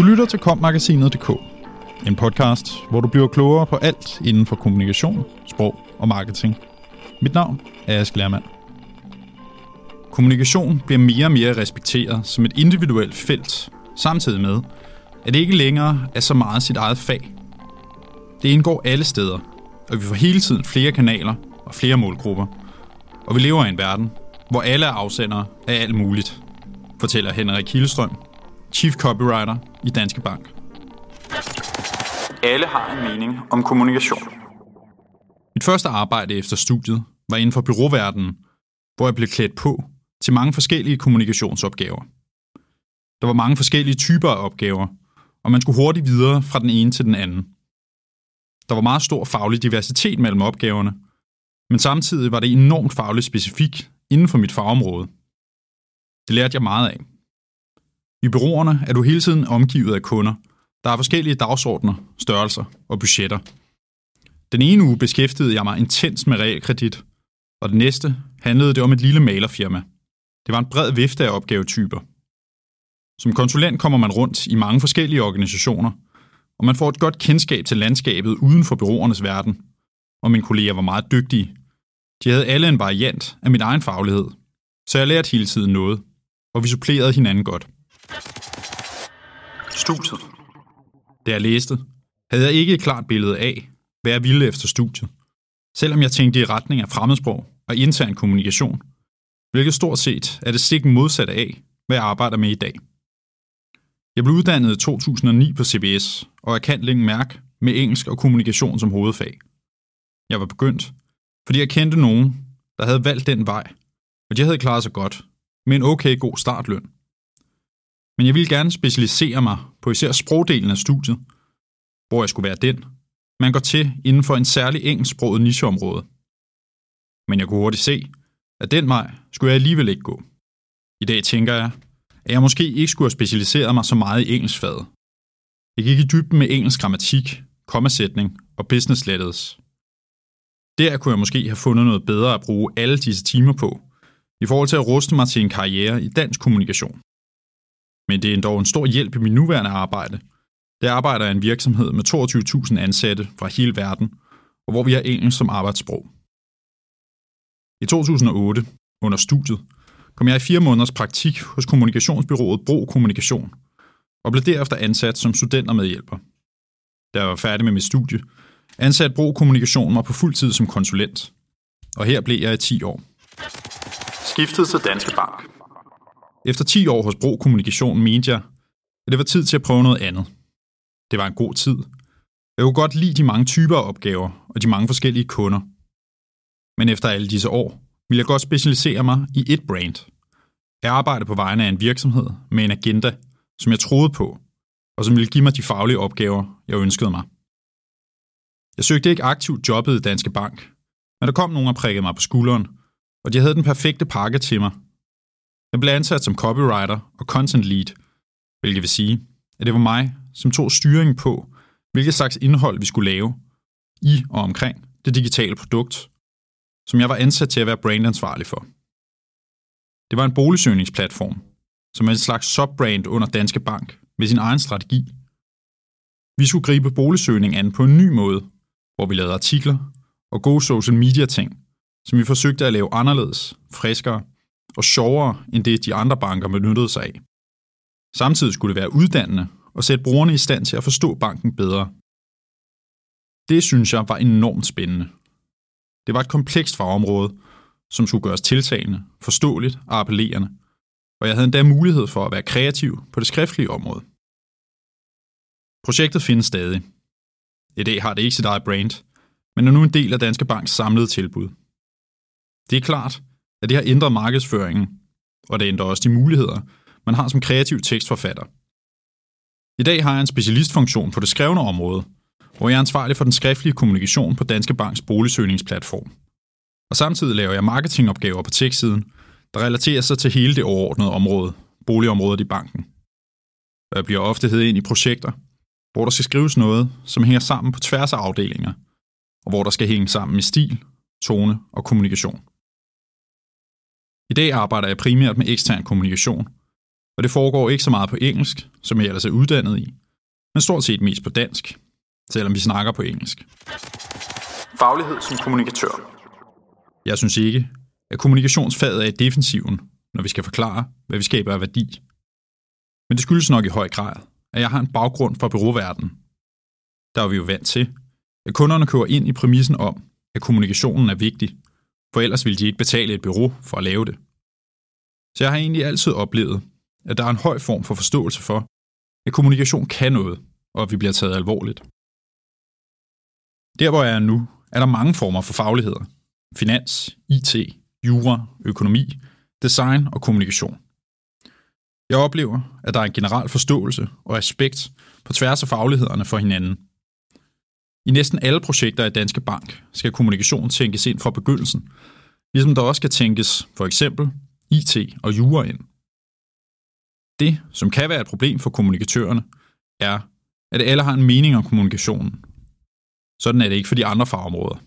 Du lytter til kommagasinet.dk, en podcast, hvor du bliver klogere på alt inden for kommunikation, sprog og marketing. Mit navn er Ask Lermand. Kommunikation bliver mere og mere respekteret som et individuelt felt, samtidig med, at det ikke længere er så meget sit eget fag. Det indgår alle steder, og vi får hele tiden flere kanaler og flere målgrupper. Og vi lever i en verden, hvor alle er afsendere af alt muligt, fortæller Henrik Kildestrøm, Chief Copywriter i Danske Bank. Alle har en mening om kommunikation. Mit første arbejde efter studiet var inden for byråverdenen, hvor jeg blev klædt på til mange forskellige kommunikationsopgaver. Der var mange forskellige typer af opgaver, og man skulle hurtigt videre fra den ene til den anden. Der var meget stor faglig diversitet mellem opgaverne, men samtidig var det enormt fagligt specifik inden for mit fagområde. Det lærte jeg meget af. I byråerne er du hele tiden omgivet af kunder, der er forskellige dagsordner, størrelser og budgetter. Den ene uge beskæftigede jeg mig intens med realkredit, og den næste handlede det om et lille malerfirma. Det var en bred vifte af opgavetyper. Som konsulent kommer man rundt i mange forskellige organisationer, og man får et godt kendskab til landskabet uden for byråernes verden. Og mine kolleger var meget dygtige. De havde alle en variant af min egen faglighed, så jeg lærte hele tiden noget, og vi supplerede hinanden godt. Studiet. Da jeg læste, havde jeg ikke et klart billede af, hvad jeg ville efter studiet, selvom jeg tænkte i retning af fremmedsprog og intern kommunikation, hvilket stort set er det stik modsatte af, hvad jeg arbejder med i dag. Jeg blev uddannet i 2009 på CBS og er kan længe mærke med engelsk og kommunikation som hovedfag. Jeg var begyndt, fordi jeg kendte nogen, der havde valgt den vej, og de havde klaret sig godt, med en okay god startløn. Men jeg ville gerne specialisere mig på især sprogdelen af studiet, hvor jeg skulle være den, man går til inden for en særlig engelsksproget nicheområde. Men jeg kunne hurtigt se, at den vej skulle jeg alligevel ikke gå. I dag tænker jeg, at jeg måske ikke skulle have specialiseret mig så meget i engelskfaget. Jeg gik i dybden med engelsk grammatik, kommasætning og business letters. Der kunne jeg måske have fundet noget bedre at bruge alle disse timer på, i forhold til at ruste mig til en karriere i dansk kommunikation. Men det er endda en stor hjælp i mit nuværende arbejde. Der arbejder jeg i en virksomhed med 22.000 ansatte fra hele verden, og hvor vi har engelsk som arbejdssprog. I 2008, under studiet, kom jeg i fire måneders praktik hos kommunikationsbyrået Bro Kommunikation, og blev derefter ansat som studentermedhjælper. Da jeg var færdig med mit studie, ansat Bro Kommunikation mig på fuld tid som konsulent, og her blev jeg i 10 år. Skiftet til Danske Bank. Efter 10 år hos Bro Kommunikation mente jeg, at det var tid til at prøve noget andet. Det var en god tid. Jeg kunne godt lide de mange typer af opgaver og de mange forskellige kunder. Men efter alle disse år, ville jeg godt specialisere mig i et brand. Jeg arbejdede på vegne af en virksomhed med en agenda, som jeg troede på, og som ville give mig de faglige opgaver, jeg ønskede mig. Jeg søgte ikke aktivt jobbet i Danske Bank, men der kom nogen og prikkede mig på skulderen, og de havde den perfekte pakke til mig. Jeg blev ansat som copywriter og content lead, hvilket vil sige, at det var mig, som tog styringen på, hvilket slags indhold vi skulle lave i og omkring det digitale produkt, som jeg var ansat til at være brandansvarlig for. Det var en boligsøgningsplatform, som er en slags subbrand under Danske Bank med sin egen strategi. Vi skulle gribe boligsøgning an på en ny måde, hvor vi lavede artikler og gode social media ting, som vi forsøgte at lave anderledes, friskere og sjovere end det, de andre banker benyttede sig af. Samtidig skulle det være uddannende og sætte brugerne i stand til at forstå banken bedre. Det synes jeg var enormt spændende. Det var et komplekst fagområde, som skulle gøres tiltagende, forståeligt og appellerende, og jeg havde endda mulighed for at være kreativ på det skriftlige område. Projektet findes stadig. I dag har det ikke sit eget brand, men er nu en del af Danske Banks samlede tilbud. Det er klart, at det har ændret markedsføringen, og det ændrer også de muligheder, man har som kreativ tekstforfatter. I dag har jeg en specialistfunktion på det skrevne område, hvor jeg er ansvarlig for den skriftlige kommunikation på Danske Banks boligsøgningsplatform. Og samtidig laver jeg marketingopgaver på tekstsiden, der relaterer sig til hele det overordnede område, boligområdet i banken. Og jeg bliver ofte heddet ind i projekter, hvor der skal skrives noget, som hænger sammen på tværs af afdelinger, og hvor der skal hænge sammen med stil, tone og kommunikation. I dag arbejder jeg primært med ekstern kommunikation, og det foregår ikke så meget på engelsk, som jeg ellers er uddannet i, men stort set mest på dansk, selvom vi snakker på engelsk. Faglighed som kommunikatør. Jeg synes ikke, at kommunikationsfaget er i defensiven, når vi skal forklare, hvad vi skaber af værdi. Men det skyldes nok i høj grad, at jeg har en baggrund fra byråverdenen. Der er vi jo vant til, at kunderne kører ind i præmissen om, at kommunikationen er vigtig, for ellers ville de ikke betale et bureau for at lave det. Så jeg har egentlig altid oplevet, at der er en høj form for forståelse for, at kommunikation kan noget, og at vi bliver taget alvorligt. Der hvor jeg er nu, er der mange former for fagligheder. Finans, IT, jura, økonomi, design og kommunikation. Jeg oplever, at der er en generel forståelse og respekt på tværs af faglighederne for hinanden. I næsten alle projekter i Danske Bank skal kommunikation tænkes ind fra begyndelsen, ligesom der også skal tænkes for eksempel IT og jura ind. Det, som kan være et problem for kommunikatørerne, er, at alle har en mening om kommunikationen. Sådan er det ikke for de andre fagområder.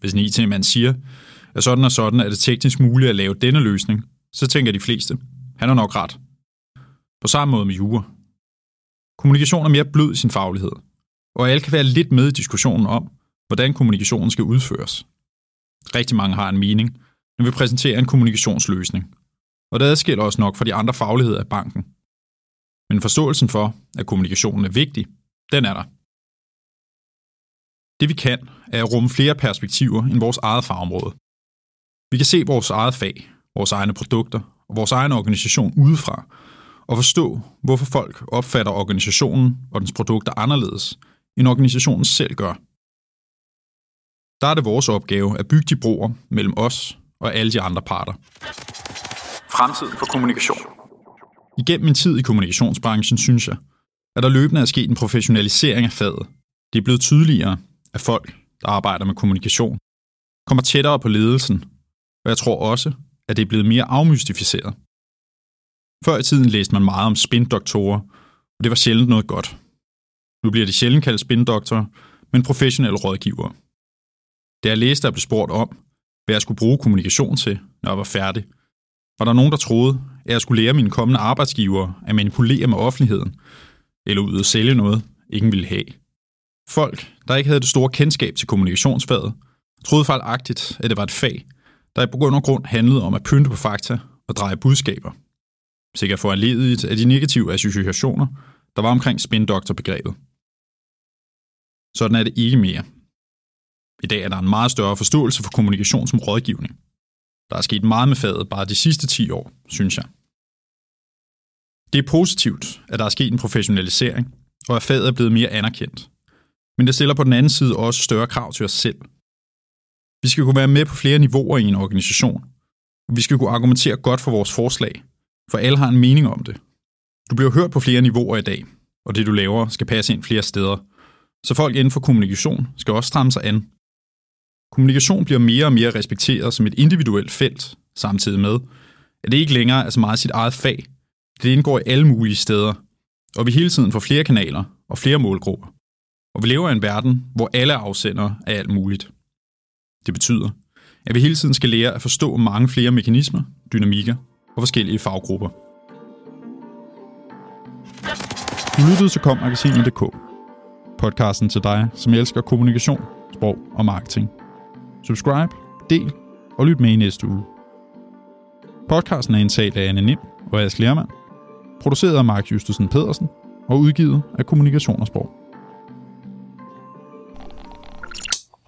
Hvis en IT-mand siger, at sådan og sådan er det teknisk muligt at lave denne løsning, så tænker de fleste, han har nok ret. På samme måde med jura. Kommunikation er mere blød i sin faglighed, og alle kan være lidt med i diskussionen om, hvordan kommunikationen skal udføres. Rigtig mange har en mening, når vi præsenterer en kommunikationsløsning, og det adskiller os nok fra de andre fagligheder af banken. Men forståelsen for, at kommunikationen er vigtig, den er der. Det vi kan, er at rumme flere perspektiver end vores eget fagområde. Vi kan se vores eget fag, vores egne produkter og vores egen organisation udefra, og forstå, hvorfor folk opfatter organisationen og dens produkter anderledes, end organisationen selv gør. Der er det vores opgave at bygge de broer mellem os og alle de andre parter. Fremtiden for kommunikation. Igennem min tid i kommunikationsbranchen synes jeg, at der løbende er sket en professionalisering af faget. Det er blevet tydeligere, at folk, der arbejder med kommunikation, kommer tættere på ledelsen, og jeg tror også, at det er blevet mere afmystificeret. Før i tiden læste man meget om spindoktorer, og det var sjældent noget godt. Nu bliver de sjældent kaldt spindoktorer, men professionelle rådgivere. Da jeg læste og blev spurgt om, hvad jeg skulle bruge kommunikation til, når jeg var færdig, var der nogen, der troede, at jeg skulle lære mine kommende arbejdsgivere at manipulere med offentligheden, eller ud at sælge noget, ingen ville have. Folk, der ikke havde det store kendskab til kommunikationsfaget, troede fejlagtigt, at det var et fag, der i bund og grund handlede om at pynte på fakta og dreje budskaber. Sikkert for anledigt af de negative associationer, der var omkring spindoktorbegrebet. Sådan er det ikke mere. I dag er der en meget større forståelse for kommunikation som rådgivning. Der er sket meget med faget bare de sidste 10 år, synes jeg. Det er positivt, at der er sket en professionalisering, og at faget er blevet mere anerkendt. Men det stiller på den anden side også større krav til os selv. Vi skal kunne være med på flere niveauer i en organisation, og vi skal kunne argumentere godt for vores forslag, for alle har en mening om det. Du bliver hørt på flere niveauer i dag, og det du laver skal passe ind flere steder. Så folk inden for kommunikation skal også stramme sig an. Kommunikation bliver mere og mere respekteret som et individuelt felt, samtidig med, at det ikke længere er så meget sit eget fag. Det indgår i alle mulige steder, og vi hele tiden får flere kanaler og flere målgrupper. Og vi lever i en verden, hvor alle er alt muligt. Det betyder, at vi hele tiden skal lære at forstå mange flere mekanismer, dynamikker og forskellige faggrupper. Du lyttede til kommagasinet.dk, podcasten til dig, som elsker kommunikation, sprog og marketing. Subscribe, del og lyt med i næste uge. Podcasten er indtalt af Anne Nim og Ask Lermand, produceret af Mark Justusen Pedersen og udgivet af Kommunikation og Sprog.